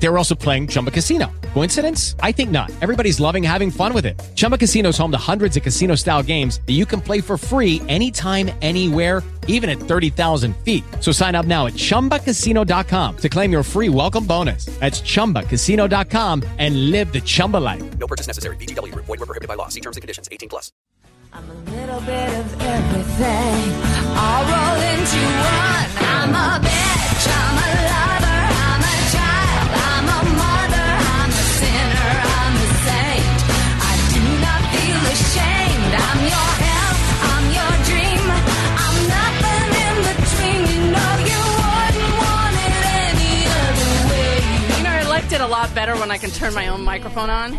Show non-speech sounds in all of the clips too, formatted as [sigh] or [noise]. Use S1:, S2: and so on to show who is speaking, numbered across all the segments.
S1: They were also playing Chumba Casino. Coincidence? I think not. Everybody's loving having fun with it. Chumba Casino is home to hundreds of casino style games that you can play for free anytime, anywhere, even at 30,000 feet. So sign up now at chumbacasino.com to claim your free welcome bonus. That's chumbacasino.com and live the Chumba life.
S2: No purchase necessary. VGW Group. Void were prohibited by law. See terms and conditions. 18 plus.
S3: I'm a little bit of everything. I'll roll into one. I'm a bitch. I'm a lover. A
S4: lot better when I can turn my own microphone on.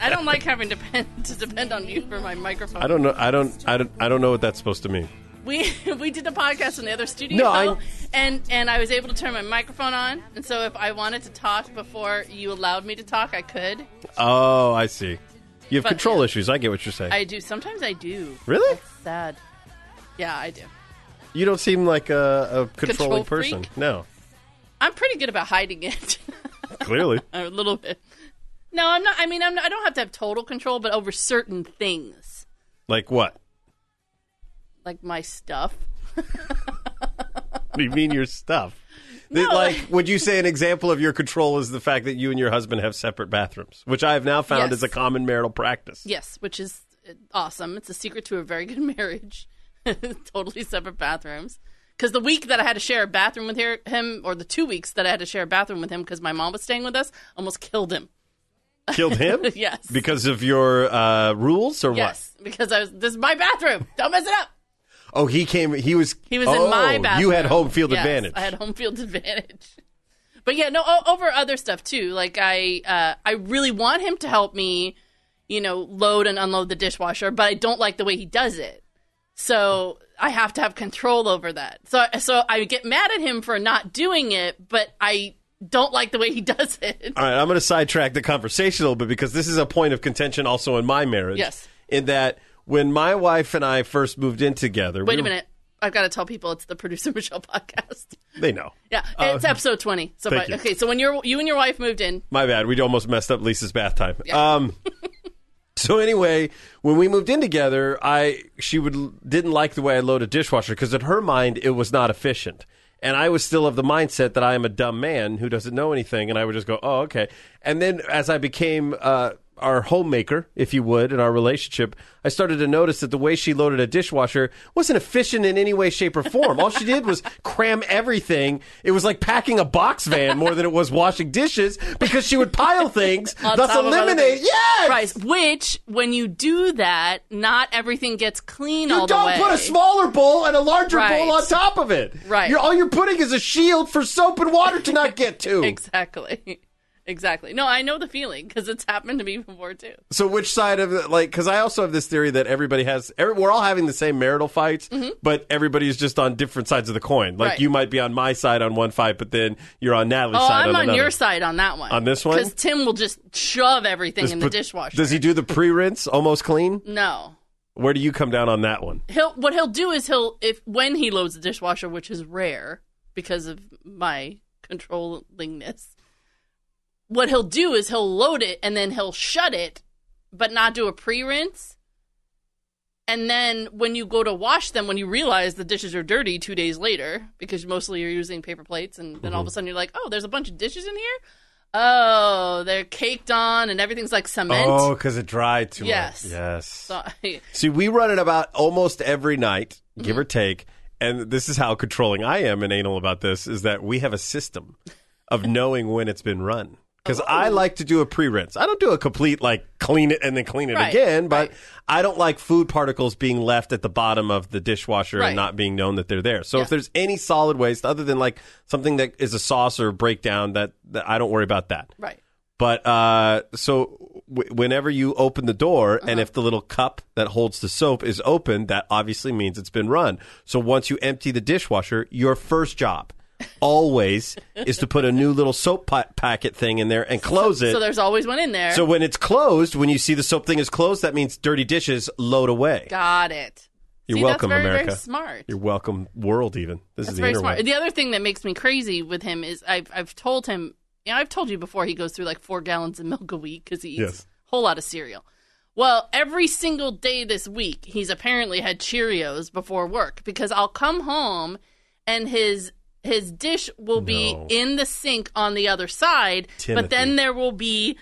S4: I don't like having to depend, to depend on you for my microphone.
S5: I don't know. I don't. I don't. I don't know what that's supposed to mean.
S4: We [laughs] we did the podcast in the other studio,
S5: No, I-
S4: and and I was able to turn my microphone on, and so if I wanted to talk before you allowed me to talk, I could.
S5: Oh, I see. You have
S4: But-
S5: control issues. I get what you're saying.
S4: I do. Sometimes I do.
S5: really?
S4: It's sad. Yeah, I do.
S5: You don't seem like a, a controlling
S4: Control
S5: person. No,
S4: I'm pretty good about hiding it. [laughs] [laughs]
S5: clearly.
S4: a little bit. No, I'm not. I mean, I'm not, I don't have to have total control, but over certain things,
S5: like what?
S4: like my stuff.
S5: You mean your stuff? [laughs]
S4: No,
S5: like,
S4: like-
S5: would you say an example of your control is the fact that you and your husband have separate bathrooms, which I have now found
S4: Yes.
S5: is a common marital practice.
S4: Yes, which is uh, awesome. It's a secret to a very good [laughs] marriage. totally separate bathrooms. Because the week that I had to share a bathroom with him, or the two weeks that I had to share a bathroom with him because my mom was staying with us, almost killed him.
S5: Killed him? [laughs]
S4: Yes.
S5: Because of your uh, rules or what?
S4: Yes, because I was. This is my bathroom. Don't mess it up.
S5: Oh, he came. He was.
S4: He was
S5: oh,
S4: in my bathroom.
S5: You had home field
S4: Yes,
S5: advantage.
S4: I had home field [laughs] advantage. But yeah, no, over other stuff too. Like I, uh, I really want him to help me, you know, load and unload the dishwasher, but I don't like the way he does it. So I have to have control over that. So, so I get mad at him for not doing it, but I don't like the way he [laughs] does it.
S5: All right, I'm going to sidetrack the conversation a little bit because this is a point of contention also in my marriage.
S4: Yes.
S5: In that when my wife and I first moved in together,
S4: Wait
S5: we
S4: a minute. I've got to tell people it's the producer [laughs] Michelle podcast.
S5: They know.
S4: Yeah, it's episode twenty. So, but- okay, so when you're you and your wife moved in,
S5: My bad. We almost messed up Lisa's bath time.
S4: Yeah.
S5: Um, [laughs] so anyway, when we moved in together, I she would didn't like the way I loaded dishwasher because in her mind it was not efficient. And I was still of the mindset that I am a dumb man who doesn't know anything, and I would just go, "Oh, okay." And then as I became uh, our homemaker, if you would, in our relationship, I started to notice that the way she loaded a dishwasher wasn't efficient in any way, shape, or form. All she did was cram everything. It was like packing a box van more than it was washing dishes because she would pile things, thus
S4: top of other
S5: eliminate. Yes,
S4: Right. Which, when you do that, not everything gets clean
S5: You
S4: all the
S5: don't put a smaller bowl and a larger
S4: Right.
S5: bowl on top of it.
S4: Right.
S5: You're, all you're putting is a shield for soap and water to not get to. [laughs]
S4: Exactly. Exactly. No, I know the feeling because it's happened to me before too.
S5: So which side of it, like, because I also have this theory that everybody has, every, we're all having the same marital fights, but everybody's just on different sides of the coin. Like
S4: Mm-hmm. Right.
S5: you might be on my side on one fight, but then you're on Natalie's side.
S4: Oh,
S5: side
S4: I'm
S5: on
S4: on your side on that one.
S5: On this one?
S4: Because Tim will just shove everything in the dishwasher.
S5: Does he do the pre-rinse almost clean?
S4: No.
S5: Where do you come down on that one?
S4: He'll what he'll do is he'll if when he loads the dishwasher, which is rare because of my controllingness. What he'll do is he'll load it and then he'll shut it, but not do a pre-rinse. And then when you go to wash them, when you realize the dishes are dirty two days later, because mostly you're using paper plates, and then
S5: Mm-hmm.
S4: all of a sudden you're like, oh, there's a bunch of dishes in here. Oh, they're caked on, and everything's like cement.
S5: Oh, because it dried too
S4: Yes.
S5: much. Yes.
S4: So, [laughs]
S5: See, we run it about almost every night, give
S4: Mm-hmm.
S5: or take. And this is how controlling I am and anal about this is that we have a system of [laughs] knowing when it's been run. Because I
S4: Oh.
S5: like to do a pre rinse. I don't do a complete, like, clean it and then clean it
S4: Right,
S5: again, but
S4: right.
S5: I don't like food particles being left at the bottom of the dishwasher
S4: Right.
S5: and not being known that they're there. So
S4: Yeah.
S5: if there's any solid waste other than, like, something that is a sauce or breakdown, that, that I don't worry about that.
S4: right.
S5: But uh, so w- whenever you open the door,
S4: Uh-huh.
S5: and if the little cup that holds the soap is open, that obviously means it's been run. So once you empty the dishwasher, your first job, always is to put a new little soap pa- packet thing in there and close it.
S4: So there's always one in there.
S5: So when it's closed, when you see the soap thing is closed, that means dirty dishes load away.
S4: Got it.
S5: You're
S4: See,
S5: welcome,
S4: that's very,
S5: America.
S4: Very smart.
S5: You're welcome, world. Even this
S4: That's
S5: is the
S4: very smart. The other thing that makes me crazy with him is I've I've told him, you know, I've told you before he goes through like four gallons of milk a week because he eats
S5: Yes.
S4: a whole lot of cereal. Well, every single day this week, he's apparently had Cheerios before work because I'll come home and his his dish will be
S5: No.
S4: in the sink on the other side,
S5: Timothy.
S4: but then there will be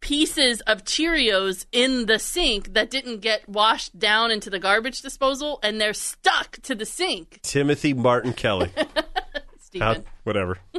S4: pieces of Cheerios in the sink that didn't get washed down into the garbage disposal and they're stuck to the sink.
S5: Timothy Martin Kelly. [laughs]
S4: Stephen.
S5: Whatever. [laughs]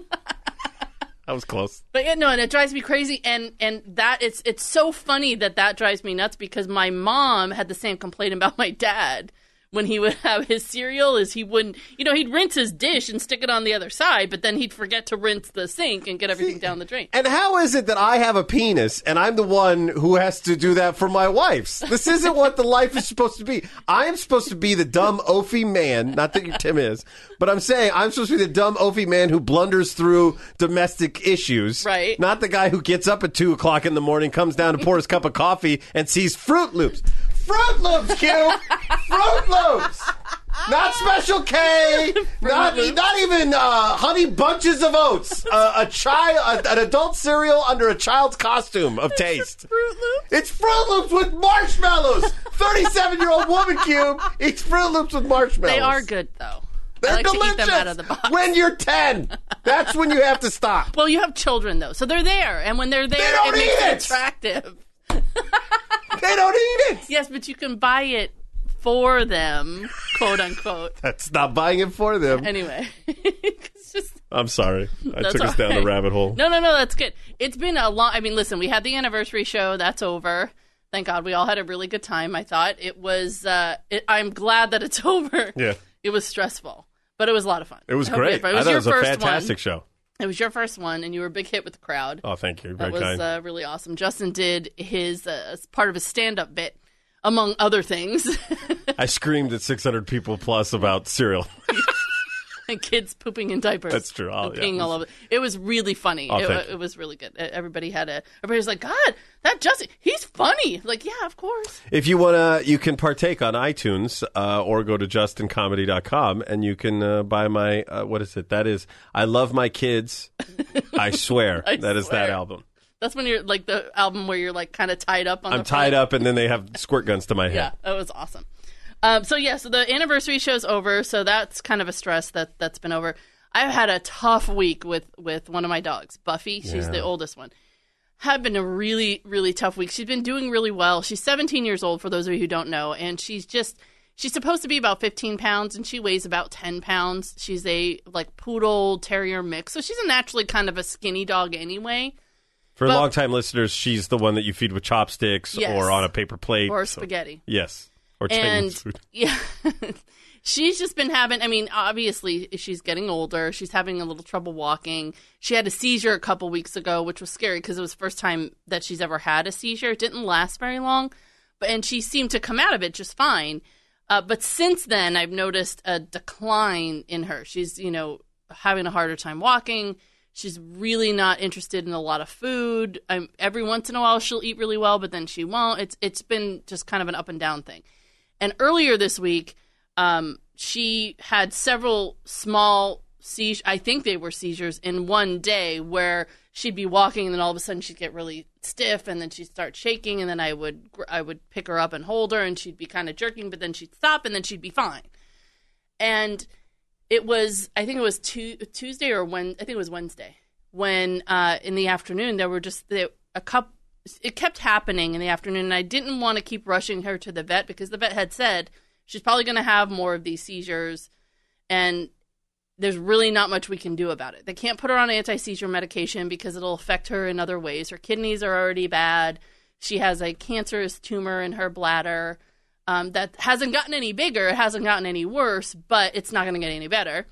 S5: I was close.
S4: But yeah, no, and it drives me crazy, and and that it's it's so funny that that drives me nuts because my mom had the same complaint about my dad when he would [laughs] have his cereal is he wouldn't you know he'd rinse his dish and stick it on the other side, but then he'd forget to rinse the sink and get everything down the drain.
S5: And how is it that I have a penis and I'm the one who has to do that for my wife's? This isn't what the life is supposed to be. I am supposed to be the dumb oafy man, not that your Tim is, but I'm saying I'm supposed to be the dumb oafy man who blunders through domestic issues.
S4: Right.
S5: Not the guy who gets up at two o'clock in the morning, comes down to pour his cup of coffee and sees Froot Loops. Froot Loops, Q! Froot Loops! Not Special K, not, not even uh, Honey Bunches of Oats. Uh, a child, an adult cereal under a child's costume of taste.
S4: Froot Loops.
S5: It's Froot Loops with marshmallows. Thirty-seven-year-old woman cube eats Froot Loops with marshmallows.
S4: They are good though.
S5: They're
S4: I like
S5: delicious.
S4: to eat them out of the box.
S5: When you're ten, that's when you have to stop.
S4: well, you have children though, so they're there, and when they're there, They
S5: don't
S4: it makes
S5: eat
S4: it
S5: it!
S4: attractive. [laughs]
S5: They don't eat it.
S4: Yes, but you can buy it for them, quote unquote.
S5: That's not buying it for them.
S4: Anyway, [laughs] it's just
S5: I'm sorry. I took us
S4: all
S5: down the rabbit hole.
S4: No, no, no, that's good. It's been a long. I mean, listen, we had the anniversary show. That's over. Thank God, we all had a really good time. I thought it was. Uh, it, I'm glad that it's [laughs] over.
S5: Yeah.
S4: It was stressful, but it was a lot of fun.
S5: It was
S4: I hope you
S5: great.
S4: had fun. It
S5: I
S4: was
S5: thought it
S4: your
S5: was a
S4: first
S5: fantastic
S4: one.
S5: show.
S4: It was your first one, and you were a big hit with the crowd.
S5: Oh, thank you.
S4: that was uh, really awesome. Justin did his uh, part of his stand-up bit, among other things, [laughs]
S5: I screamed at 600 people plus about cereal. [laughs] [laughs]
S4: kids pooping in diapers.
S5: That's true. Oh,
S4: and
S5: yeah.
S4: all over. It was really funny. It, it was really good. Everybody had a. Everybody was like, "God, that Justin, he's funny." Like, yeah, of course.
S5: If you want to, you can partake on iTunes uh, or go to justincomedy.com and you can uh, buy my, uh, what is it? That is, I Love My Kids. I swear. [laughs]
S4: I
S5: that is that
S4: swear.
S5: album.
S4: That's when you're like the album where you're like kind of tied up on.
S5: I'm tied up and then they have squirt guns to my [laughs] head.
S4: Yeah, that was awesome. Um, so yeah, so the anniversary show's over, so that's kind of a stress that that's been over. I've had a tough week with with one of my dogs, Buffy. She's the oldest one. Had been a really really tough week. She's been doing really well. She's 17 years old, for those of you who don't know, and she's just she's supposed to be about 15 pounds, and she weighs about 10 pounds. She's a like poodle terrier mix, so she's a naturally kind of a skinny dog anyway.
S5: For
S4: But-
S5: longtime listeners, she's the one that you feed with chopsticks
S4: Yes.
S5: or on a paper plate.
S4: Or
S5: So-
S4: spaghetti.
S5: yes. Or
S4: and
S5: food. [laughs]
S4: yeah [laughs] she's just been having i mean obviously she's getting older. She's having a little trouble walking. She had a seizure a couple weeks ago which was scary because it was the first time that she's ever had a seizure. It didn't last very long but and she seemed to come out of it just fine. Uh, but since then i've noticed a decline in her. She's you know having a harder time walking. She's really not interested in a lot of food. Um, every once in a while she'll eat really well but then she won't. It's it's been just kind of an up and down thing and earlier this week, um, she had several small seizures. I think they were seizures in one day where she'd be walking and then all of a sudden she'd get really stiff and then she'd start shaking and then I would I would pick her up and hold her and she'd be kind of jerking but then she'd stop and then she'd be fine. And it was I think it was tu- Tuesday or when I think it was Wednesday when uh, in the afternoon there were just a couple it kept happening in the afternoon and I didn't want to keep rushing her to the vet because the vet had said she's probably going to have more of these seizures and there's really not much we can do about it. They can't put her on anti-seizure medication because it'll affect her in other ways. Her kidneys are already bad. She has a cancerous tumor in her bladder um, that hasn't gotten any bigger. It hasn't gotten any worse, but it's not going to get any better.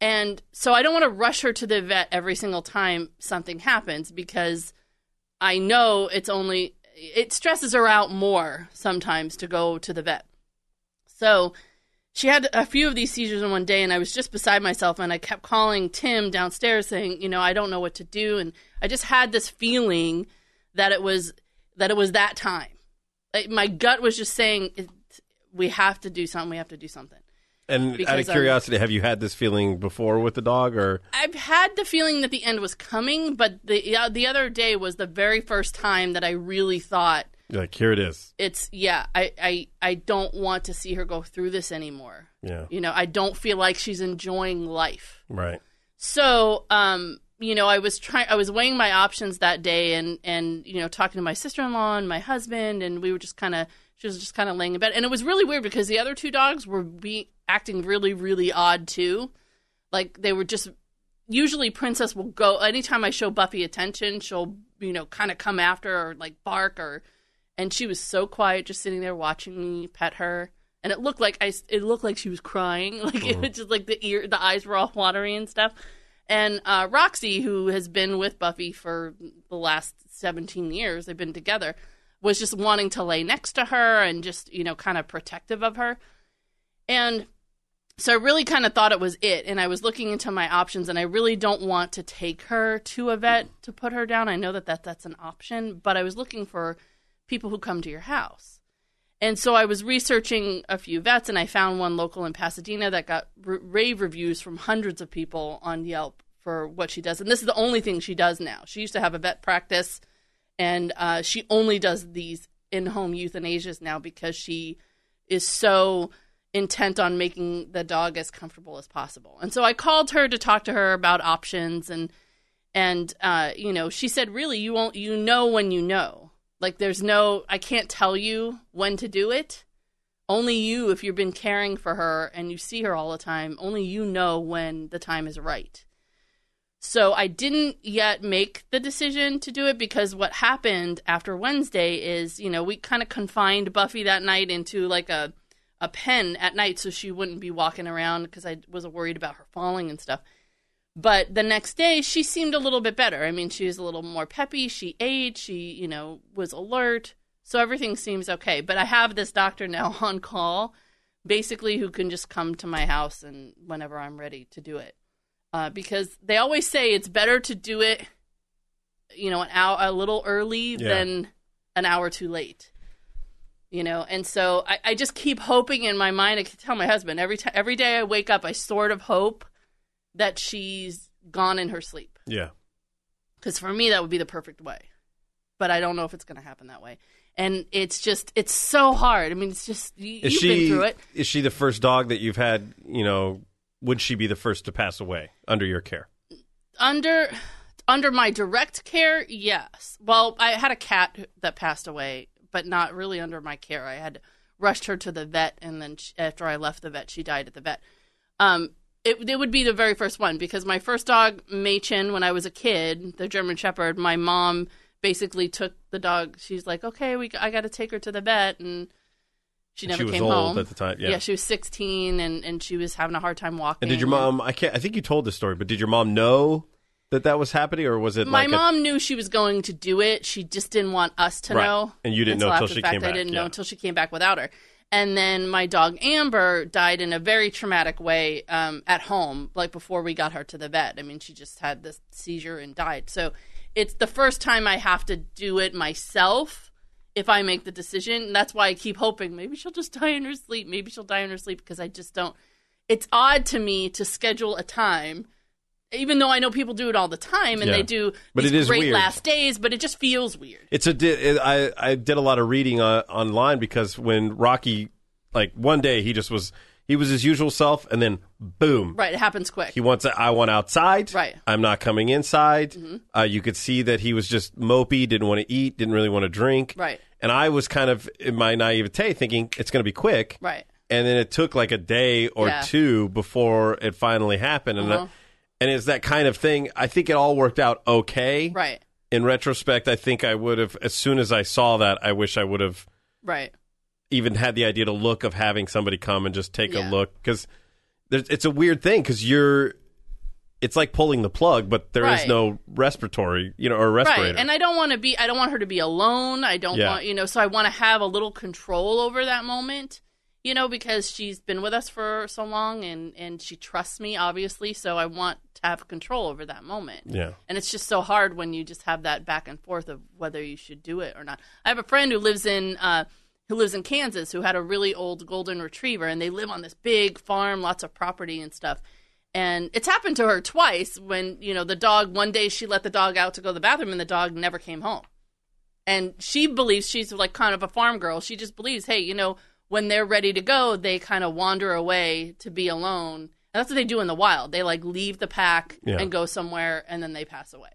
S4: And so I don't want to rush her to the vet every single time something happens because I know it's only it stresses her out more sometimes to go to the vet. So she had a few of these seizures in one day, and I was just beside myself, and I kept calling Tim downstairs, saying, you know, I don't know what to do, and I just had this feeling that it was that it was that time. Like, my gut was just saying, it, we have to do something. We have to do something.
S5: And out of
S4: I'm-
S5: curiosity, have you had this feeling before with the dog, or
S4: I've had the feeling that the end was coming, but the yeah, the other day was the very first time that I really thought
S5: like here it is?
S4: it's yeah, I I I don't want to see her go through this anymore.
S5: Yeah,
S4: You know, I don't feel like she's enjoying life.
S5: right.
S4: So, um, you know, I was trying I was weighing my options that day and and you know, talking to my sister-in-law and my husband and we were just kind of she was just kind of laying in bed and it was really weird because the other two dogs were be acting really really odd too. Like they were just usually Princess will go anytime I show Buffy attention, she'll, you know, kind of come after or like bark or and she was so quiet just sitting there watching me pet her. And it looked like I it looked like she was crying. [laughs] Like it was just like the ear the eyes were all watery and stuff. And uh, Roxy who has been with Buffy for the last 17 years they've been together was just wanting to lay next to her and just you know kind of protective of her. And so I really kind of thought it was it, and I was looking into my options, and I really don't want to take her to a vet to put her down. I know that, that that's an option, but I was looking for people who come to your house. And so I was researching a few vets, and I found one local in Pasadena that got r- rave reviews from hundreds of people on Yelp for what she does. And this is the only thing she does now. She used to have a vet practice, and uh, she only does these in home euthanasias now because she is so intent on making the dog as comfortable as possible. And so I called her to talk to her about options and and uh, you know, she said really you won't you know when you know. Like there's no I can't tell you when to do it. Only you if you've been caring for her and you see her all the time, only you know when the time is right. So I didn't yet make the decision to do it because what happened after Wednesday is, you know, we kind of confined Buffy that night into like a a pen at night so she wouldn't be walking around because I was worried about her falling and stuff. But the next day, she seemed a little bit better. I mean, she was a little more peppy. She ate. She, you know, was alert. So everything seems okay. But I have this doctor now [laughs] on call, basically, who can just come to my house and whenever I'm ready to do it. Uh, because they always say it's better to do it, you know, an hour a little early
S5: Yeah.
S4: than an hour too late you know? And so I, I just keep hoping in my mind i can tell my husband every time every day i wake up i sort of hope that she's gone in her sleep.
S5: Yeah,
S4: because for me that would be the perfect way. But i don't know if it's going to happen that way. And it's just it's so hard. I mean it's just you,
S5: she
S4: been through it.
S5: is she the first dog that you've had? You know, would she be the first to pass away under your care?
S4: under under my direct care yes. Well i had a cat that passed away but not really under my care i had rushed her to the vet and then she, after i left the vet she died at the vet um it, it would be the very first one because my first dog Machen when i was a kid the german shepherd my mom basically took the dog she's like okay we i got to take her to the vet and she never
S5: she was
S4: came
S5: old
S4: home
S5: at the time, yeah.
S4: she was 16 and and she was having a hard time walking
S5: And did your mom? I can't. I think you told this story, but did your mom know that that was happening, or was it
S4: my
S5: like a-
S4: mom knew she was going to do it. She just didn't want us to
S5: Right.
S4: know.
S5: And you didn't know
S4: the
S5: she
S4: fact.
S5: came
S4: I didn't
S5: yeah.
S4: know until she came back without her. And then my dog Amber died in a very traumatic way um, at home, like before we got her to the vet. I mean, she just had this seizure and died. So it's the first time I have to do it myself if I make the decision. That's why I keep hoping maybe she'll just die in her sleep. Maybe she'll die in her sleep because I just don't. It's odd to me to schedule a time, even though I know people do it all the time and
S5: Yeah.
S4: they do
S5: But it is
S4: great
S5: weird.
S4: last days, but it just feels weird.
S5: It's a. di- I I did a lot of reading uh, online because when Rocky, like one day he just was he was his usual self, and then boom,
S4: Right, it happens quick.
S5: He wants. I want outside.
S4: Right. Mm-hmm.
S5: I'm not coming inside. Uh, you could see that he was just mopey. Didn't want to eat. Didn't really want to drink.
S4: Right.
S5: And I was kind of in my naivete thinking it's going to be quick.
S4: Right.
S5: And then it took like a day or
S4: Yeah.
S5: two before it finally happened. And
S4: Uh-huh.
S5: And it's that kind of thing. I think it all worked out okay.
S4: Right.
S5: In retrospect, I think I would have. As soon as I saw that, I wish I would have
S4: Right.
S5: even had the idea to look of having somebody come and just take
S4: Yeah.
S5: a look because it's a weird thing because you're it's like pulling the plug but there is
S4: Right.
S5: no respiratory you know or respirator
S4: Right. And I don't want to be I don't want her to be alone. I don't
S5: Yeah.
S4: want, you know, so I want to have a little control over that moment. you know, because she's been with us for so long and and she trusts me obviously, so I want to have control over that moment.
S5: Yeah.
S4: And it's just so hard when you just have that back and forth of whether you should do it or not. I have a friend who lives in uh, who lives in Kansas who had a really old golden retriever, and they live on this big farm, lots of property and stuff. And it's happened to her twice when you know the dog. One day she let the dog out to go to the bathroom, and the dog never came home. And she believes she's like kind of a farm girl. She just believes, hey, you know, when they're ready to go, they kind of wander away to be alone. And that's what they do in the wild. They like leave the pack
S5: Yeah.
S4: and go somewhere, and then they pass away.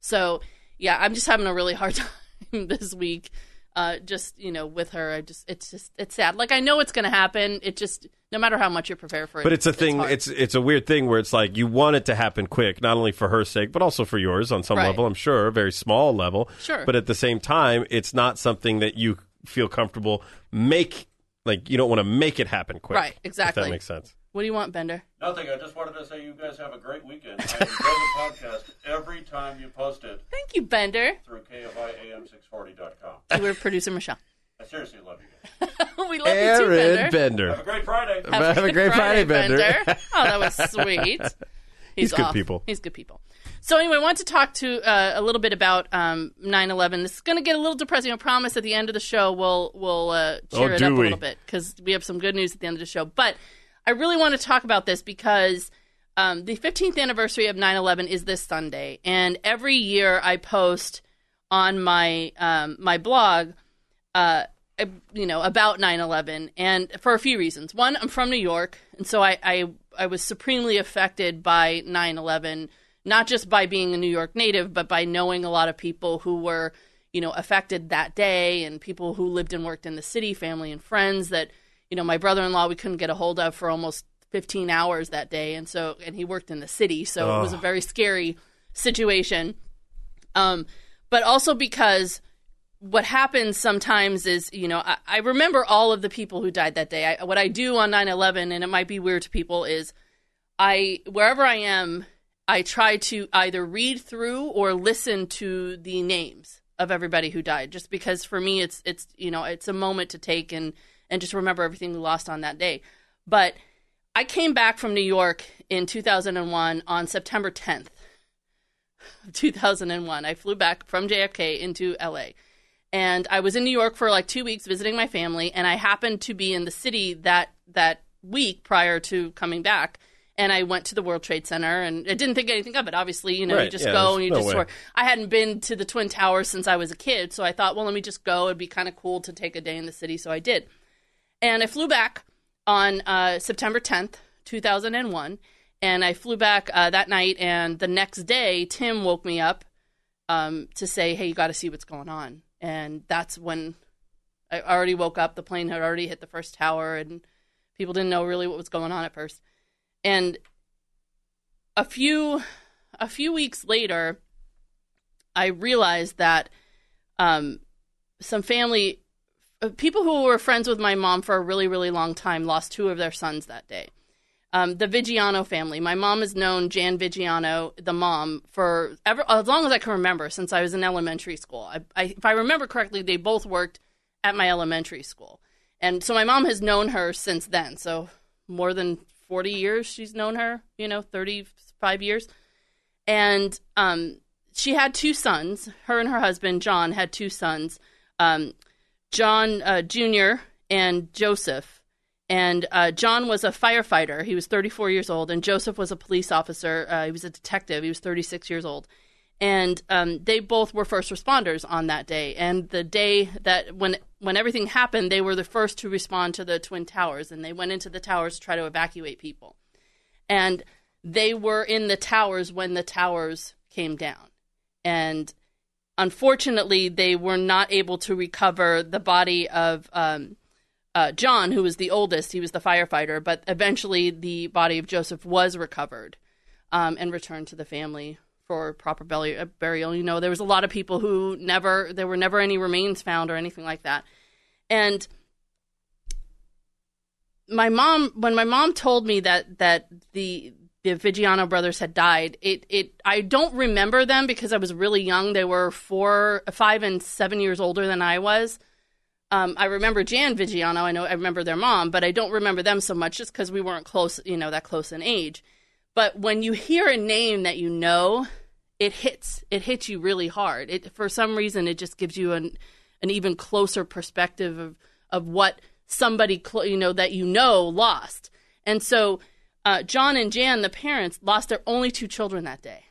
S4: So yeah, I'm just having a really hard [laughs] time this week. Uh, just you know, with her, I just it's just it's sad. Like I know it's going to happen. It just no matter how much you prepare for it.
S5: But it's a thing.
S4: hard.
S5: It's it's a weird thing where it's like you want it to happen quick, not only for her sake, but also for yours on some
S4: Right.
S5: level. I'm sure, a very small level.
S4: Sure.
S5: But at the same time, it's not something that you feel comfortable make. Like you don't want to make it happen quick.
S4: Right,
S5: If
S4: exactly.
S5: that makes sense.
S4: What do you want, Bender?
S6: Nothing. I just wanted to say you guys have a great weekend. I enjoy the podcast every time you post it
S4: Thank you, Bender.
S6: through KFIAM640.com.
S4: You were producer Michelle.
S6: I seriously love you guys. [laughs]
S4: we love you too, Bender.
S5: Bender.
S6: Have a great Friday.
S5: Have a great Friday, Bender. [laughs]
S4: Oh, that was sweet.
S5: He's good people.
S4: He's good people. So anyway, I want to talk to uh, a little bit about um, 9/11. This is going to get a little depressing. I promise. At the end of the show, we'll we'll uh, cheer
S5: Oh,
S4: it
S5: do
S4: up a little bit because we have some good news at the end of the show. But I really want to talk about this because um, the 15th anniversary of 9/11 is this Sunday, and every year I post on my um, my blog uh, you know, about 9/11, and for a few reasons. One, I'm from New York, and so I I, I was supremely affected by 9/11, not just by being a New York native, but by knowing a lot of people who were, you know, affected that day, and people who lived and worked in the city, family and friends that, you know, my brother-in-law we couldn't get a hold of for almost 15 hours that day, and so and he worked in the city, so it was a very scary situation. Um, but also because what happens sometimes is, you know, I, I remember all of the people who died that day. I, what I do on 9 11, and it might be weird to people, is I, wherever I am, I try to either read through or listen to the names of everybody who died, just because for me it's, it's, you know, it's a moment to take and, and just remember everything we lost on that day. But I came back from New York in 2001 on September 10th. 2001. I flew back from JFK into LA and I was in New York for like two weeks visiting my family, and I happened to be in the city that that week prior to coming back. And I went to the World Trade Center, and I didn't think anything of it. Obviously, you know, you just
S5: yeah,
S4: go and you
S5: no
S4: just tour. I hadn't been to the Twin Towers since I was a kid, so I thought, well, let me just go. It'd be kind of cool to take a day in the city, so I did. And I flew back on uh, September 10th, 2001. And I flew back uh, that night, and the next day, Tim woke me up um, to say, "Hey, you got to see what's going on." And that's when I already woke up. The plane had already hit the first tower, and people didn't know really what was going on at first. And a few a few weeks later, I realized that um, some family people who were friends with my mom for a really really long time lost two of their sons that day um, the Vigiano family. My mom has known Jan Vigiano, the mom, for ever as long as I can remember, since I was in elementary school. I, I, if I remember correctly, they both worked at my elementary school, and so my mom has known her since then. So more than forty years, she's known her. You know, thirty-five years, and um, she had two sons. Her and her husband John had two sons, um, John uh, Jr. and Joseph. And uh, John was a firefighter. He was 34 years old, and Joseph was a police officer. Uh, he was a detective. He was 36 years old, and um, they both were first responders on that day. And the day that when when everything happened, they were the first to respond to the twin towers, and they went into the towers to try to evacuate people. And they were in the towers when the towers came down, and unfortunately, they were not able to recover the body of. Um, uh, John, who was the oldest, he was the firefighter, but eventually the body of Joseph was recovered um, and returned to the family for proper burial. burial. You know, there was a lot of people who never, there were never any remains found or anything like that. And my mom, when my mom told me that that the the Vigiano brothers had died, it it I don't remember them because I was really young. They were four, five, and seven years older than I was um, I remember Jan Vigiano. I know I remember their mom, but I don't remember them so much just because we weren't close, you know, that close in age. But when you hear a name that you know, it hits. It hits you really hard. It for some reason it just gives you an an even closer perspective of of what somebody cl- you know that you know lost. And so uh, John and Jan, the parents, lost their only two children that day.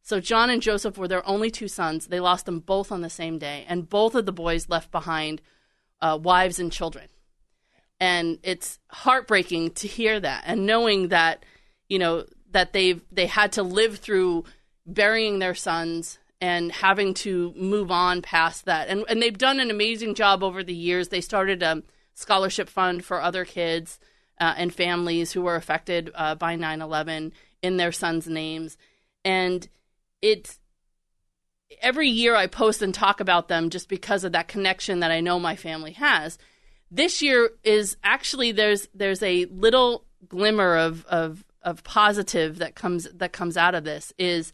S4: So John and Joseph were their only two sons. They lost them both on the same day, and both of the boys left behind uh, wives and children. And it's heartbreaking to hear that, and knowing that, you know, that they've they had to live through burying their sons and having to move on past that. And and they've done an amazing job over the years. They started a scholarship fund for other kids uh, and families who were affected uh, by 9/11 in their sons' names, and it's every year I post and talk about them just because of that connection that I know my family has. This year is actually there's there's a little glimmer of of of positive that comes that comes out of this is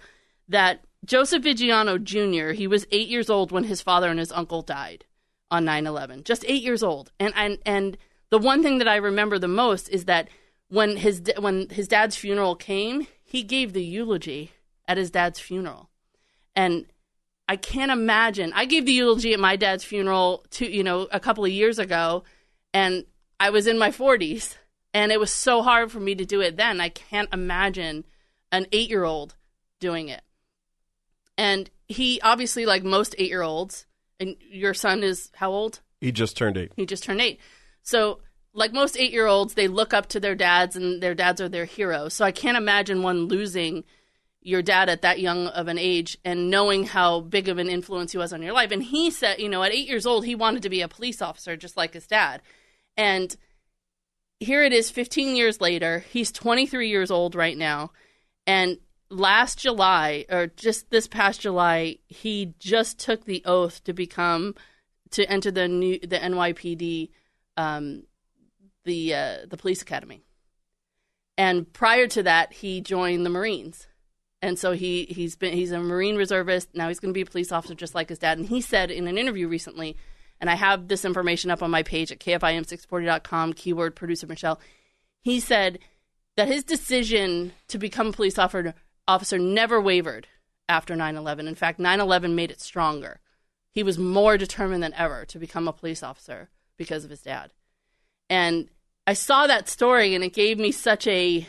S4: that Joseph Vigiano Jr. he was 8 years old when his father and his uncle died on 9/11. Just 8 years old. And and and the one thing that I remember the most is that when his when his dad's funeral came, he gave the eulogy at his dad's funeral. And I can't imagine. I gave the eulogy at my dad's funeral to, you know, a couple of years ago and I was in my 40s and it was so hard for me to do it then. I can't imagine an 8-year-old doing it. And he obviously like most 8-year-olds and your son is how old?
S5: He just turned eight.
S4: He just turned 8. So like most 8-year-olds, they look up to their dads and their dads are their heroes. So I can't imagine one losing your dad at that young of an age and knowing how big of an influence he was on your life. And he said, you know, at eight years old, he wanted to be a police officer just like his dad. And here it is 15 years later. He's 23 years old right now. And last July, or just this past July, he just took the oath to become, to enter the new, the NYPD, um, the, uh, the police academy. And prior to that, he joined the Marines. And so he he's been he's a marine reservist. Now he's going to be a police officer just like his dad. And he said in an interview recently and i have this information up on my page at kfiam640.com keyword producer michelle. He said that his decision to become a police officer officer never wavered after 9-11 in fact 9-11 made it stronger. He was more determined than ever to become a police officer because of his dad and i saw that story and it gave me such a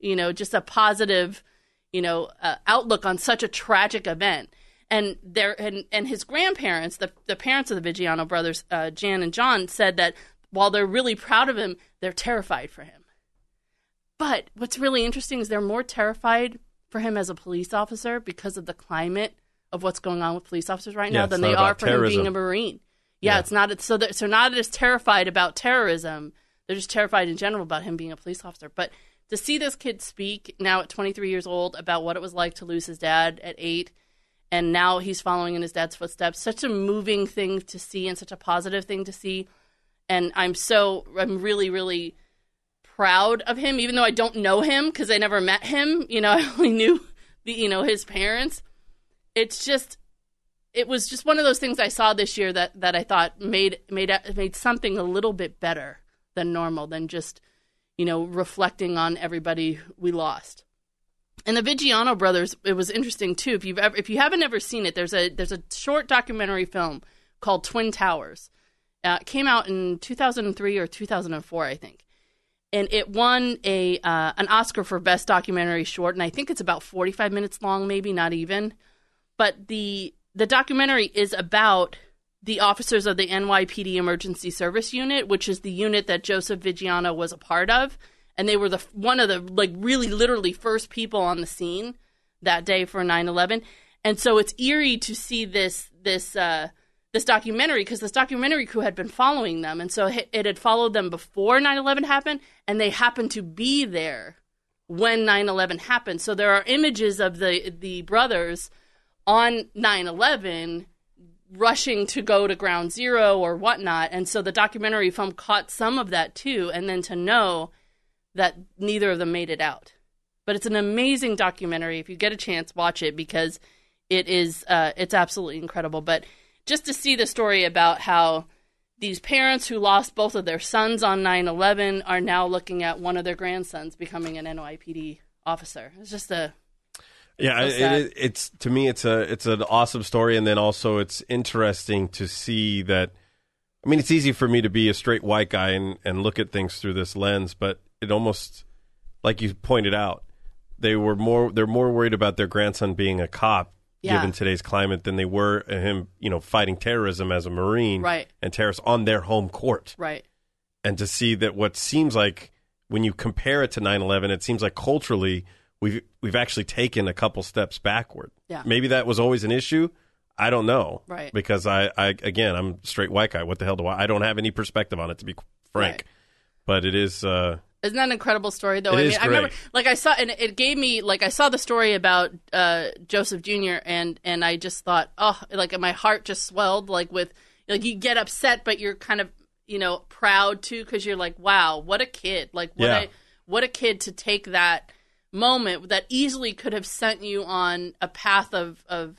S4: you know just a positive you know, uh, outlook on such a tragic event. And there, and, and his grandparents, the the parents of the Vigiano brothers, uh, Jan and John, said that while they're really proud of him, they're terrified for him. But what's really interesting is they're more terrified for him as a police officer because of the climate of what's going on with police officers right
S5: Yeah,
S4: now than they are for him being a marine. Yeah,
S5: Yeah.
S4: it's not so they're, so not as terrified about terrorism. They're just terrified in general about him being a police officer. But to see this kid speak now at 23 years old about what it was like to lose his dad at eight, and now he's following in his dad's footsteps, such a moving thing to see and such a positive thing to see. And I'm so I'm really really proud of him, even though I don't know him because I never met him. You know, [laughs] I only knew the you know his parents. It's just it was just one of those things I saw this year that that I thought made made made something a little bit better than normal than just you know reflecting on everybody we lost. And the Vigiano brothers, it was interesting too. If you've ever, if you haven't ever seen it, there's a there's a short documentary film called Twin Towers. Uh, it came out in 2003 or 2004, I think, and it won a uh, an Oscar for best documentary short. And I think it's about 45 minutes long, maybe not even. But the the documentary is about the officers of the NYPD Emergency Service Unit, which is the unit that Joseph Vigiano was a part of, and they were the one of the like really literally first people on the scene that day for 9/11. And so it's eerie to see this this uh, this documentary because this documentary crew had been following them, and so it had followed them before 9/11 happened, and they happened to be there when 9/11 happened. So there are images of the the brothers on 9/11 rushing to go to ground zero or whatnot. And so the documentary film caught some of that too. And then to know that neither of them made it out. But it's an amazing documentary. If you get a chance, watch it because it is uh, it's absolutely incredible. But just to see the story about how these parents who lost both of their sons on 9/11 are now looking at one of their grandsons becoming an NYPD officer. It's just a
S5: Yeah,
S4: So
S5: it, it, it's to me, it's a it's an awesome story, and then also it's interesting to see that. I mean, it's easy for me to be a straight white guy and and look at things through this lens, but it almost, like you pointed out, they were more they're more worried about their grandson being a cop.
S4: Yeah.
S5: Given today's climate, than they were uh, him, you know, fighting terrorism as a marine,
S4: Right.
S5: And terrorists on their home court,
S4: right.
S5: and to see that what seems like when you compare it to 9/11 it seems like culturally we've we've actually taken a couple steps backward
S4: Yeah.
S5: maybe that was always an issue I don't know
S4: Right.
S5: because I, I again I'm straight white guy what the hell do I I don't have any perspective on it to be frank
S4: Right.
S5: but it is uh
S4: Isn't that an incredible story though?
S5: It
S4: I
S5: is
S4: mean, I remember like I saw and it gave me like I saw the story about uh, Joseph Jr. and and I just thought, oh, like my heart just swelled like with like you get upset but you're kind of, you know, proud too cuz you're like, wow, what a kid. Like what
S5: Yeah.
S4: a what a kid to take that moment that easily could have sent you on a path of of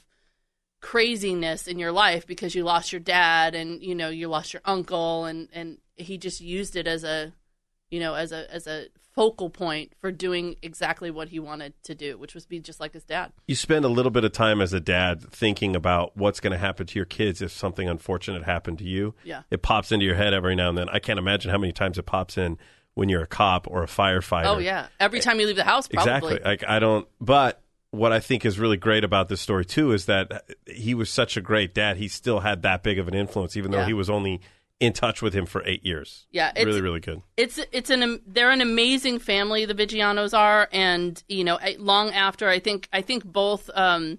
S4: craziness in your life because you lost your dad and you know you lost your uncle and and he just used it as a you know as a as a focal point for doing exactly what he wanted to do which was be just like his dad.
S5: You spend a little bit of time as a dad thinking about what's going to happen to your kids if something unfortunate happened to you.
S4: Yeah.
S5: it pops into your head every now and then. I can't imagine how many times it pops in when you're a cop or a firefighter
S4: oh yeah every time you leave the house probably
S5: Exactly. Like I don't. But what I think is really great about this story too is that he was such a great dad. He still had that big of an influence, even though
S4: Yeah.
S5: he was only in touch with him for eight years.
S4: Yeah, it's-
S5: really, really good.
S4: it's it's an they're an amazing family the Vigianos are and you know I- long after I think I think both um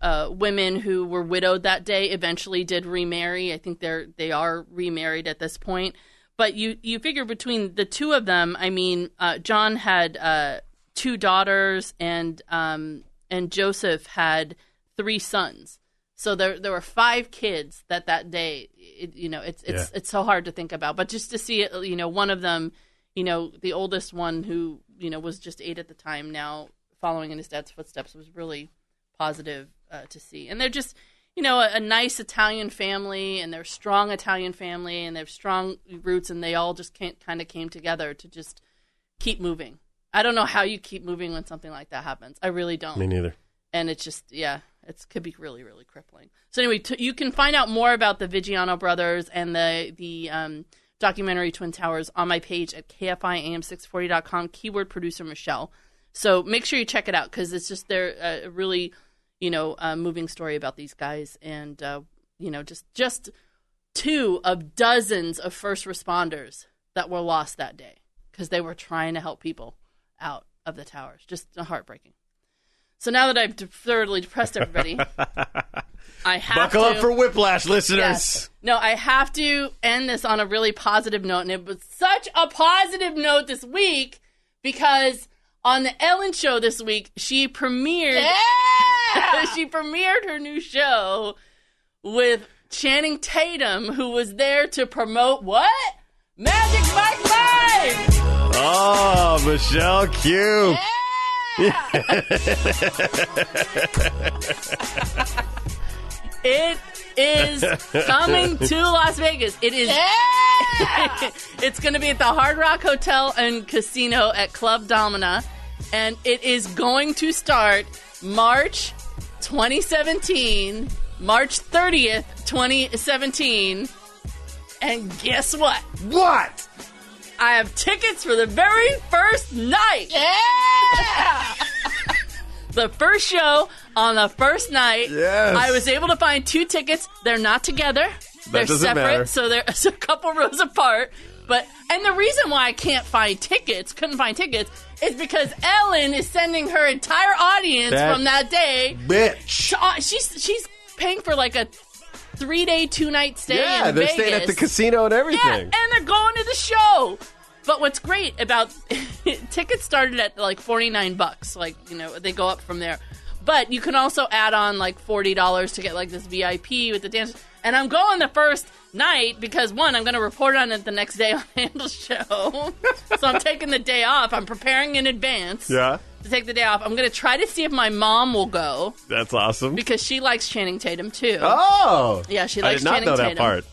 S4: uh women who were widowed that day eventually did remarry I think they're they are remarried at this point but you you figure between the two of them I mean uh John had uh two daughters and um and Joseph had three sons so there there were five kids that that day. It, you know, it's it's
S5: Yeah.
S4: it's so hard to think about, but just to see it, you know, one of them, you know, the oldest one who you know was just eight at the time, now following in his dad's footsteps was really positive uh, to see. And they're just you know a, a nice Italian family, and they're strong Italian family, and they have strong roots, and they all just can't kind of came together to just keep moving. I don't know how you keep moving when something like that happens. I really don't
S5: Me neither.
S4: and it's just yeah it could be really really crippling so anyway t- you can find out more about the vigiano brothers and the the um, documentary twin towers on my page at kfiam640.com keyword producer michelle so make sure you check it out because it's just they're a really you know uh, moving story about these guys and uh, you know just just two of dozens of first responders that were lost that day because they were trying to help people out of the towers just heartbreaking so now that I've thoroughly depressed everybody, [laughs] I have
S5: Buckle
S4: to.
S5: up for whiplash, listeners.
S4: Yes. No, I have to end this on a really positive note, and it was such a positive note this week because on the Ellen Show this week, she premiered. Yeah! [laughs] she premiered her new show with Channing Tatum, who was there to promote what? Magic Mike Live.
S5: Oh, Michelle Q. [laughs]
S4: It is coming to Las Vegas. It is. Yeah! [laughs] it's going to be at the Hard Rock Hotel and Casino at Club Domain, and it is going to start March 2017, March 30th, 2017. And guess what?
S5: What?
S4: I have tickets for the very first night. Yeah! [laughs] the first show on the first night.
S5: Yes.
S4: I was able to find two tickets. They're not together. they're separate,
S5: matter.
S4: so they're [laughs] a couple rows apart. But and the reason why I can't find tickets, couldn't find tickets, is because Ellen is sending her entire audience
S5: That-
S4: from that day.
S5: Bitch.
S4: uh, she's she's paying for like a three day, two night stay
S5: Yeah,
S4: in
S5: they're
S4: Vegas.
S5: staying at the casino and
S4: Yeah,
S5: everything.
S4: and they're going to the show. But what's great about [laughs] tickets started at like forty nine bucks. Like you know they go up from there. But you can also add on like forty dollars to get like this VIP with the dance. And I'm going the first night because one, I'm going to report on it the next day [laughs] on Handel Show. so I'm taking the day off. I'm preparing in advance
S5: yeah,
S4: to take the day off. I'm going to try to see if my mom will go
S5: that's awesome.
S4: because she likes Channing Tatum too.
S5: Oh,
S4: Yeah, she
S5: I
S4: likes
S5: did not
S4: Channing
S5: know that
S4: Tatum.
S5: part.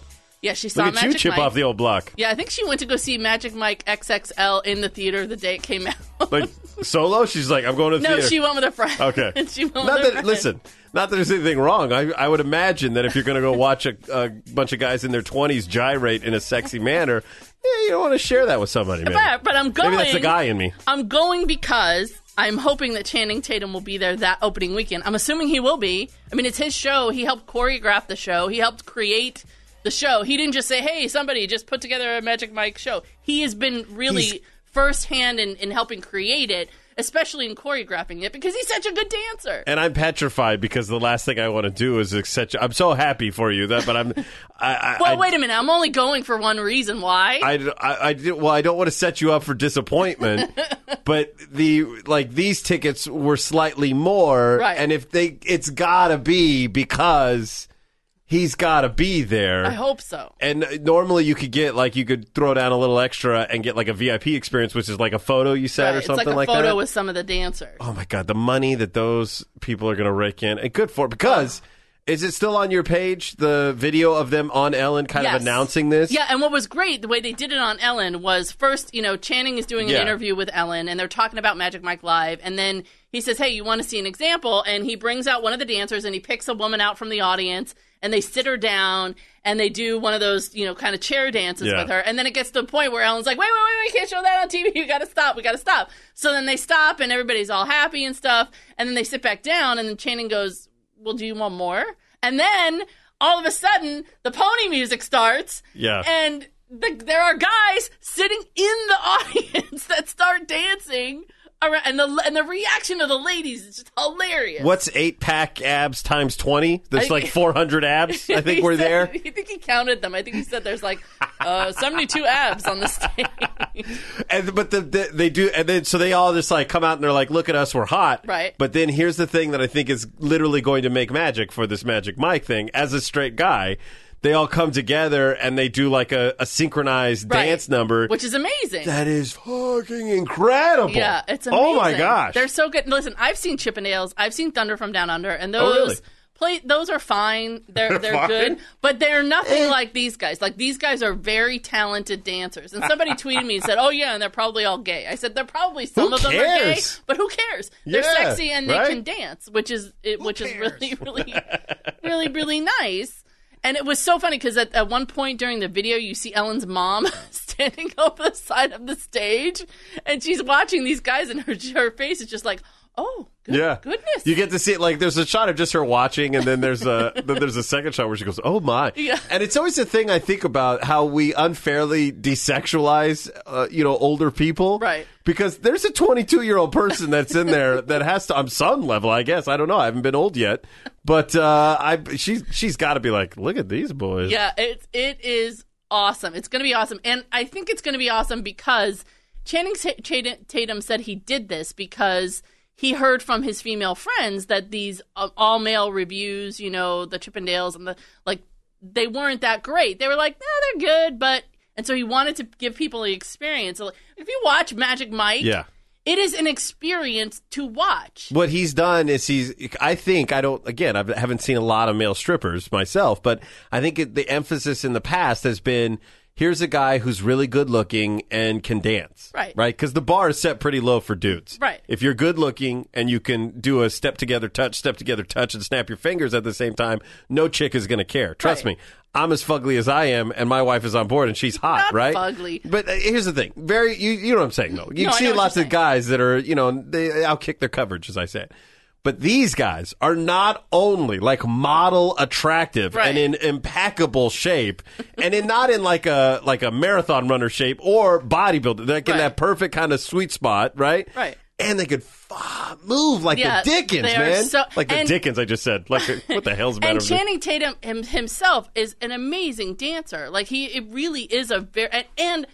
S4: Yeah, she saw
S5: Look at you
S4: Magic
S5: chip
S4: Mike.
S5: off the old block.
S4: Yeah, I think she went to go see Magic Mike XXL in the theater the day it came out. [laughs]
S5: Like solo, she's like, I'm going to the
S4: no,
S5: theater.
S4: she went with a friend.
S5: Okay. [laughs]
S4: she went
S5: Not
S4: with a
S5: that
S4: friend.
S5: listen, not that there's anything wrong. I, I would imagine that if you're going to go [laughs] watch a, a bunch of guys in their 20s gyrate in a sexy manner, yeah, you don't want to share that with somebody. Maybe,
S4: But, but I'm going.
S5: maybe that's the guy in me.
S4: I'm going because I'm hoping that Channing Tatum will be there that opening weekend. I'm assuming he will be. I mean, it's his show. He helped choreograph the show. He helped create the show. He didn't just say, "Hey, somebody just put together a Magic Mike show." He has been really
S5: He's-
S4: firsthand in, in helping create it, especially in choreographing it, because he's such a good dancer.
S5: And I'm petrified because the last thing I want to do is accept. I'm so happy for you that, but I'm. [laughs] I, I,
S4: well,
S5: I,
S4: wait a minute. I'm only going for one reason. Why?
S5: I, I, I well, I don't want to set you up for disappointment, [laughs] but the like these tickets were slightly more,
S4: Right.
S5: and if they, it's gotta be because he's gotta be there.
S4: I hope so.
S5: And normally you could get like you could throw down a little extra and get like a VIP experience, which is like a photo you said
S4: Right,
S5: or
S4: it's
S5: something
S4: like a
S5: like
S4: photo
S5: that.
S4: with some of the dancers.
S5: oh my god, the money that those people are gonna rake in, and good for because. Is it still on your page? The video of them on Ellen, kind
S4: Yes.
S5: of announcing this.
S4: Yeah, and what was great, the way they did it on Ellen was first, you know, Channing is doing an
S5: Yeah.
S4: interview with Ellen and they're talking about Magic Mike Live. And then he says, Hey, you want to see an example? And he brings out one of the dancers and he picks a woman out from the audience and they sit her down and they do one of those, you know, kind of chair dances
S5: Yeah.
S4: with her. And then it gets to the point where Ellen's like, Wait, wait, wait, wait, can't show that on TV. You [laughs] got to stop. We got to stop. So then they stop and everybody's all happy and stuff. And then they sit back down and then Channing goes, Well, do you want more? And then all of a sudden, the pony music starts.
S5: Yeah.
S4: And the, there are guys sitting in the [laughs] audience that start dancing. Around, and the and the reaction of the ladies is just hilarious.
S5: What's eight pack abs times twenty? There's like 400 abs. I think we're [laughs]
S4: said-
S5: there.
S4: I think he counted them. I think he said there's like uh, [laughs] 72 abs on the stage.
S5: And but the, the they do, and then so they all just like come out and they're like, "Look at us, we're hot."
S4: Right.
S5: But then here's the thing that I think is literally going to make magic for this Magic Mike thing. As a straight guy, they all come together and they do like a, a synchronized
S4: Right.
S5: dance number.
S4: which is amazing.
S5: that is fucking incredible.
S4: Yeah, it's amazing.
S5: Oh my gosh.
S4: they're so good. Listen, I've seen Chippendales, I've seen Thunder from Down Under, and those
S5: Oh, really?
S4: play those are fine. They're they're good, but they're nothing
S5: Eh.
S4: like these guys. Like these guys are very talented dancers. And somebody tweeted me and said, "Oh yeah, and they're probably all gay." I said, "They're probably some
S5: Who
S4: of them are gay, but who cares? They're
S5: Yeah,
S4: sexy and they
S5: right?
S4: can dance, which is it, which is really [laughs] really [laughs] really really nice." And it was so funny because at, at one point during the video, you see Ellen's mom [laughs] standing [laughs] over the side of the stage, and she's watching these guys, and her her face is just like, "Oh, good,
S5: Yeah,
S4: goodness."
S5: You get to see it like there's a shot of just her watching, and then there's a [laughs] then there's a second shot where she goes, "Oh my!"
S4: Yeah.
S5: And it's always a thing I think about how we unfairly desexualize, uh, you know, older people,
S4: Right.
S5: Because there's a 22 year old person that's in there [laughs] that has to, on some level, I guess. I don't know. I haven't been old yet, but uh, I she's she's got to be like, look at these boys.
S4: Yeah, it it is awesome. It's going to be awesome, and I think it's going to be awesome because Channing Tatum said he did this because he heard from his female friends that these uh, all male reviews, you know, the Chippendales and the like, they weren't that great. They were like, no, they're good, but and so he wanted to give people the experience. So, like, if you watch Magic Mike,
S5: Yeah.
S4: it is an experience to watch.
S5: What he's done is he's, I think, I don't, again, I haven't seen a lot of male strippers myself, but I think it, the emphasis in the past has been here's a guy who's really good looking and can dance.
S4: Right.
S5: Right? Because the bar is set pretty low for dudes.
S4: Right.
S5: If you're good looking and you can do a step together touch, step together touch, and snap your fingers at the same time, no chick is going to care. Trust
S4: Right.
S5: me. I'm as fugly as I am, and my wife is on board, and she's hot,
S4: Not
S5: right?
S4: fugly.
S5: But uh, here's the thing: very, you, you know what I'm saying, though. You
S4: No,
S5: see lots of guys that are, you know, they outkick their coverage, as I said. But these guys are not only like model attractive
S4: Right.
S5: and in impeccable shape, and in not in like a like a marathon runner shape or bodybuilder. They're like in that perfect kind of sweet spot, right?
S4: Right.
S5: And they could f- move like
S4: Yeah,
S5: the Dickens, man.
S4: so-
S5: like the
S4: and-
S5: Dickens, I just said. Like the, what the hell's the matter
S4: and? Channing Tatum him, himself is an amazing dancer. Like he, it really is a very and, and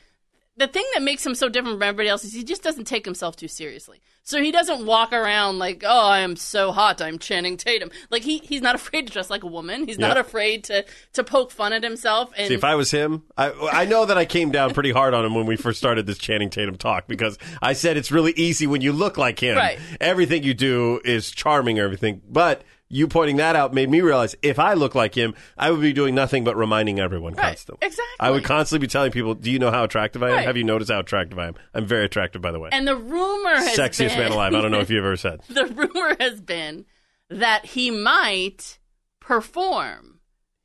S4: the thing that makes him so different from everybody else is he just doesn't take himself too seriously. So he doesn't walk around like, "Oh, I am so hot, I'm Channing Tatum." Like he, he's not [laughs] afraid to dress like a woman. He's not afraid to to poke fun at himself. And
S5: See, if I was him, I, I know that I came down pretty hard on him when we first started this Channing Tatum talk because I said it's really easy when you look like him.
S4: Right.
S5: Everything you do is charming, everything. But you pointing that out made me realize if I look like him, I would be doing nothing but reminding everyone
S4: Right,
S5: constantly.
S4: exactly.
S5: I would constantly be telling people, "Do you know how attractive I am?
S4: Right.
S5: Have you noticed how attractive I am? I'm very attractive, by the way.
S4: And the rumor has
S5: Sexiest
S4: been,
S5: man alive. I don't know if you've ever said. [laughs]
S4: the rumor has been that he might perform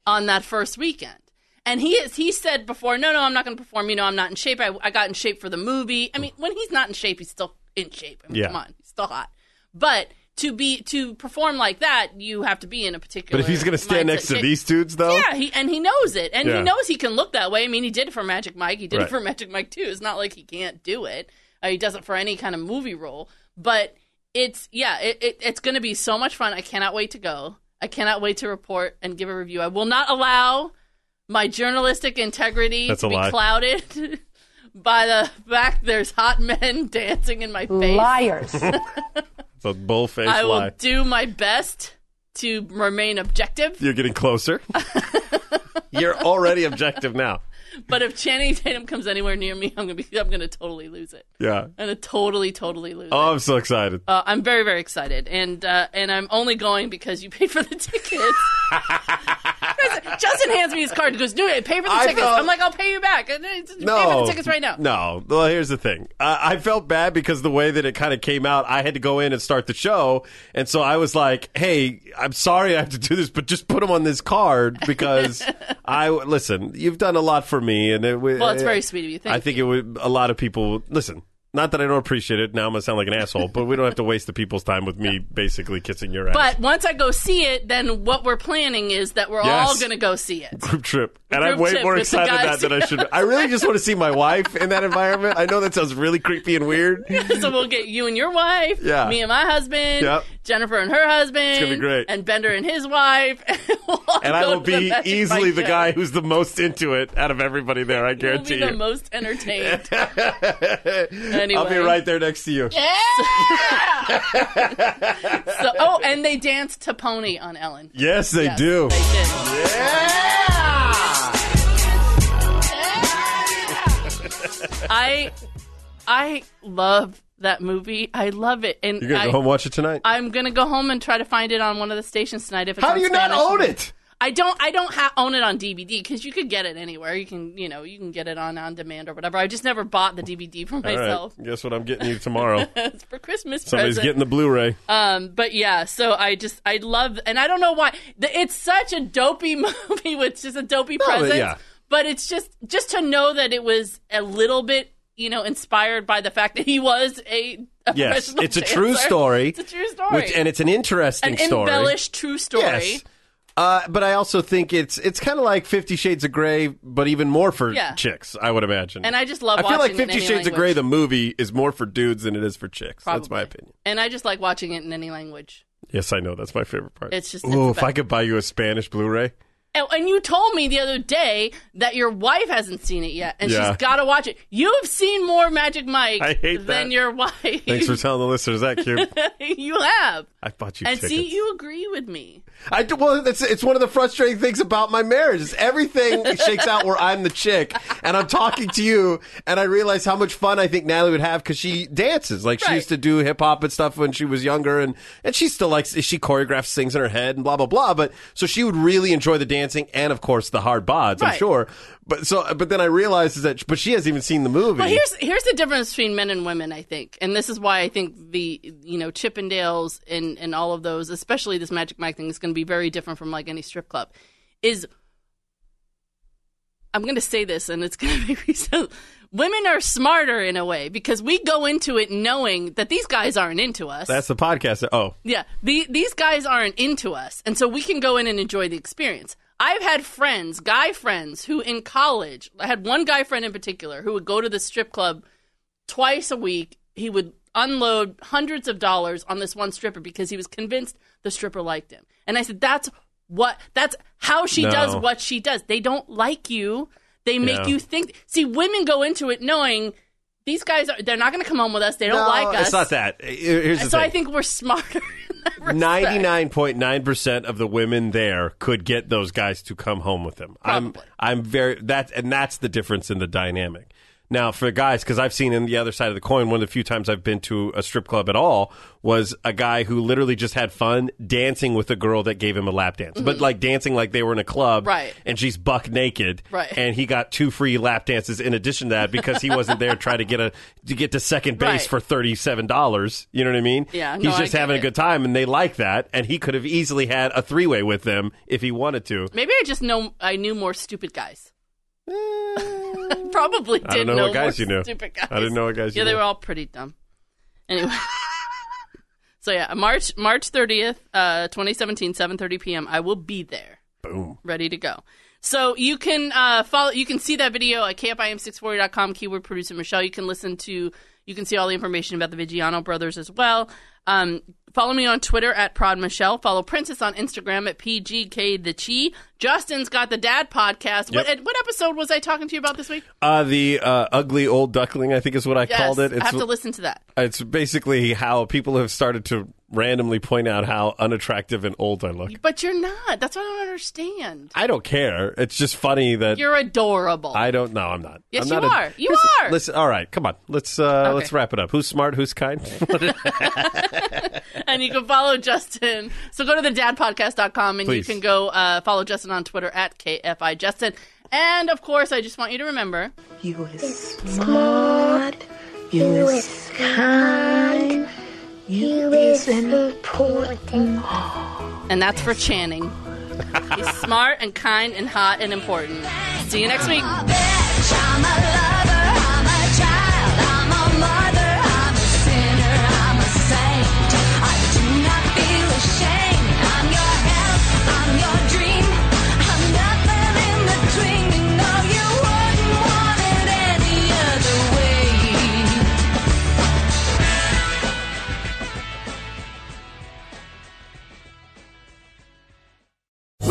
S4: on that first weekend. And he is, he said before, no, no, I'm not going to perform. You know, I'm not in shape. I, I got in shape for the movie. I mean, when he's not in shape, he's still in shape. I mean,
S5: Yeah.
S4: come on, he's still hot. But to be to perform like that, you have to be in a particular.
S5: But if he's going to stand
S4: mindset.
S5: next to these dudes, though,
S4: Yeah, he, and he knows it, and
S5: Yeah.
S4: he knows he can look that way. I mean, he did it for Magic Mike. He did
S5: Right.
S4: it for Magic Mike too. It's not like he can't do it. Uh, he does it for any kind of movie role. But it's yeah, it, it, it's going to be so much fun. I cannot wait to go. I cannot wait to report and give a review. I will not allow my journalistic integrity
S5: That's
S4: to be
S5: lie.
S4: clouded [laughs] by the fact there's hot men [laughs] dancing in my face.
S7: Liars. [laughs]
S5: a bullface
S4: I will do my best to remain objective.
S5: You're getting closer. [laughs] You're already objective now.
S4: But if Channing Tatum comes anywhere near me, I'm gonna be I'm gonna totally lose it.
S5: Yeah.
S4: I'm gonna totally totally lose
S5: Oh,
S4: it.
S5: I'm so excited.
S4: Uh, I'm very very excited, and uh, and I'm only going because you paid for the tickets. [laughs] Justin hands me his card and goes, "Do it, pay for the
S5: I
S4: tickets."
S5: thought-
S4: I'm like, "I'll pay you back. No, Pay for the tickets right now."
S5: No, well, here's the thing. Uh, I felt bad because the way that it kind of came out, I had to go in and start the show, and so I was like, "Hey, I'm sorry I have to do this, but just put them on this card because [laughs] I listen. You've done a lot for me, and it,
S4: Well, it's very sweet of you. Thank
S5: I think
S4: you.
S5: it would. A lot of people listen. Not that I don't appreciate it. Now I'm gonna sound like an asshole, but we don't have to waste the people's time with me basically kissing your ass.
S4: But once I go see it, then what we're planning is that we're all going to go see it.
S5: group trip, and I'm
S4: Group
S5: way
S4: trip
S5: more
S4: with the
S5: excited
S4: guys.
S5: that than I should. be. I really just want to see my wife in that environment. I know that sounds really creepy and weird. [laughs]
S4: so we'll get you and your wife,
S5: Yeah.
S4: me and my husband,
S5: Yep.
S4: Jennifer and her husband,
S5: It's gonna be great.
S4: and Bender and his wife, [laughs] and, we'll all
S5: and I
S4: go
S5: will
S4: to the
S5: be
S4: Magic
S5: easily
S4: Mike
S5: the
S4: show.
S5: guy who's the most into it out of everybody there. I guarantee
S4: be the
S5: you.
S4: most entertained. [laughs] anyway,
S5: I'll be right there next to you. [laughs]
S4: So, oh, and they danced to Pony on Ellen.
S5: Yes, they
S4: Yes,
S5: do.
S4: They did. I, I love that movie. I love it, and
S5: You're gonna
S4: I,
S5: go home and watch it tonight.
S4: I'm gonna go home and try to find it on one of the stations tonight. If it's
S5: How do you not
S4: Spanish.
S5: own it?
S4: I don't. I don't ha- own it on DVD because you could get it anywhere. You can, you know, you can get it on on demand or whatever. I just never bought the DVD for myself.
S5: right. Guess what I'm getting you tomorrow? [laughs]
S4: it's for Christmas
S5: Somebody's
S4: present.
S5: getting the Blu-ray.
S4: Um, but yeah, so I just I love, and I don't know why the, it's such a dopey [laughs] movie with just a dopey
S5: but
S4: presence.
S5: yeah.
S4: But it's just just to know that it was a little bit, you know, inspired by the fact that he was a,
S5: Yes, it's a true story.
S4: It's a true story,
S5: Which, and it's an interesting
S4: an
S5: story.
S4: embellished true story.
S5: Yes. Uh, but I also think it's it's kind of like Fifty Shades of Grey, but even more for
S4: Yeah.
S5: chicks. I would imagine.
S4: And I just love watching it.
S5: I feel like
S4: it in
S5: Fifty
S4: any
S5: Shades of
S4: language.
S5: Grey, the movie, is more for dudes than it is for chicks. That's my
S4: Probably.
S5: opinion.
S4: And I just like watching it in any language.
S5: Yes, I know. That's my favorite part.
S4: It's just- it's the
S5: if
S4: best.
S5: I could buy you a Spanish Blu-ray.
S4: And, and you told me the other day that your wife hasn't seen it yet, and
S5: Yeah.
S4: she's got to watch it. You've seen more Magic Mike
S5: I hate
S4: than
S5: that.
S4: your wife.
S5: Thanks for telling the listeners that, Cube. [laughs]
S4: you have.
S5: I bought you
S4: And
S5: tickets.
S4: see, you agree with me.
S5: I do, well, it's it's one of the frustrating things about my marriage. Is everything [laughs] shakes out where I'm the chick, and I'm talking to you, and I realize how much fun I think Natalie would have because she dances. Like she used to do hip hop and stuff when she was younger, and and she still likes she choreographs, things in her head, and blah blah blah. But so she would really enjoy the dancing, and of course the hard bods. I'm
S4: Right.
S5: sure. But so but then I realized is that but she hasn't even seen the movie.
S4: Well, here's here's the difference between men and women, I think, and this is why I think the you know Chippendales and and all of those, especially this Magic Mike thing, is going to be very different from like any strip club. Is I'm going to say this, and it's [laughs] going to make me so. Women are smarter in a way because we go into it knowing that these guys aren't into us.
S5: That's the podcast. Oh,
S4: Yeah, the, these guys aren't into us, and so we can go in and enjoy the experience. I've had friends, guy friends, who in college, I had one guy friend in particular who would go to the strip club twice a week. He would unload hundreds of dollars on this one stripper because he was convinced the stripper liked him. And I said, "That's what. That's how she
S5: No.
S4: does what she does. They don't like you. They make
S5: Yeah.
S4: you think. See, women go into it knowing." These guys are, they're not going to come home with us. They don't
S5: no,
S4: like us.
S5: it's not that. Uh, here's the
S4: so
S5: thing.
S4: I think we're smarter. [laughs] in that respect.
S5: Ninety-nine point nine percent of the women there could get those guys to come home with them.
S4: Probably.
S5: I'm, I'm very that, and that's the difference in the dynamic. Now, for the guys, because I've seen in the other side of the coin, one of the few times I've been to a strip club at all was a guy who literally just had fun dancing with a girl that gave him a lap dance, but like dancing like they were in a club,
S4: Mm-hmm. Right.
S5: And she's buck naked,
S4: Right.
S5: And he got two free lap dances in addition to that because he wasn't there trying to get a to get to second base
S4: Right.
S5: for thirty seven dollars. You know what I mean?
S4: Yeah,
S5: He's
S4: no,
S5: just having a good time, and they like that, and he could have easily had a three way with them if he wanted to.
S4: Maybe I just know I knew more stupid guys. [laughs] Probably did
S5: I don't know what guys you knew.
S4: Stupid guys.
S5: I didn't know what guys
S4: Yeah,
S5: you
S4: they were all pretty dumb. Anyway. [laughs] so yeah, March March thirtieth, uh, twenty seventeen, seven thirty p.m. I will be there.
S5: Boom.
S4: ready to go. So you can uh, follow. You can see that video at kfiam640.com. Keyword producer Michelle. You can listen to. You can see all the information about the Vigiano brothers as well. Um, follow me on Twitter at Prod Michelle. Follow Princess on Instagram at PGK the Chi. Justin's got the Dad podcast. What, what episode was I talking to you about this week?
S5: Uh, the uh, ugly old duckling, I think is what I
S4: Yes,
S5: called it.
S4: I have to listen to that.
S5: It's basically how people have started to randomly point out how unattractive and old I look.
S4: But you're not. That's what I don't understand.
S5: I don't care. It's just funny that
S4: You're adorable.
S5: I don't know. I'm not.
S4: Yes,
S5: I'm
S4: you
S5: not a-
S4: are. You are.
S5: Listen, all right, come on. Let's uh,
S4: Okay.
S5: let's wrap it up. Who's smart? Who's kind? [laughs] [laughs]
S4: and you can follow Justin. So go to the dadpodcast.com and
S5: Please.
S4: you can go uh, follow Justin on Twitter at KFI Justin. And of course, I just want you to remember
S7: You is smart. You is kind. You is important.
S4: and that's for Channing. He's [laughs] smart and kind and hot and important. See you next week.